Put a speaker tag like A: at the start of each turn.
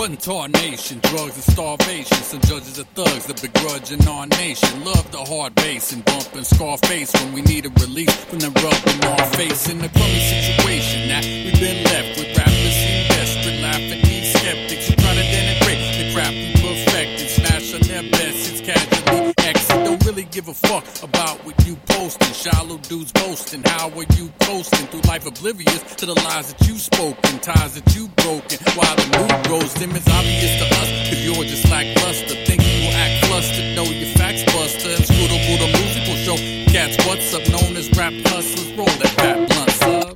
A: One tarnation, drugs and starvation. Some judges are thugs that begrudge in our nation. Love the hard bass and bump and scar face when we need a release from the rub in our face. In the crummy situation that we've been left with rappers and desperate, laughing these skeptics who try to denigrate the crap we perfected. Smash on their best, it's really give a fuck about what you posting. Shallow dudes boasting. How are you coasting through life oblivious to the lies that you spoken, ties that you broken? While the mood grows dim, it's obvious to us. Cause you're just lackluster. Think you will act flustered. Know your facts buster. Inscrutable the musical show. Cats, what's up? Known as rap hustlers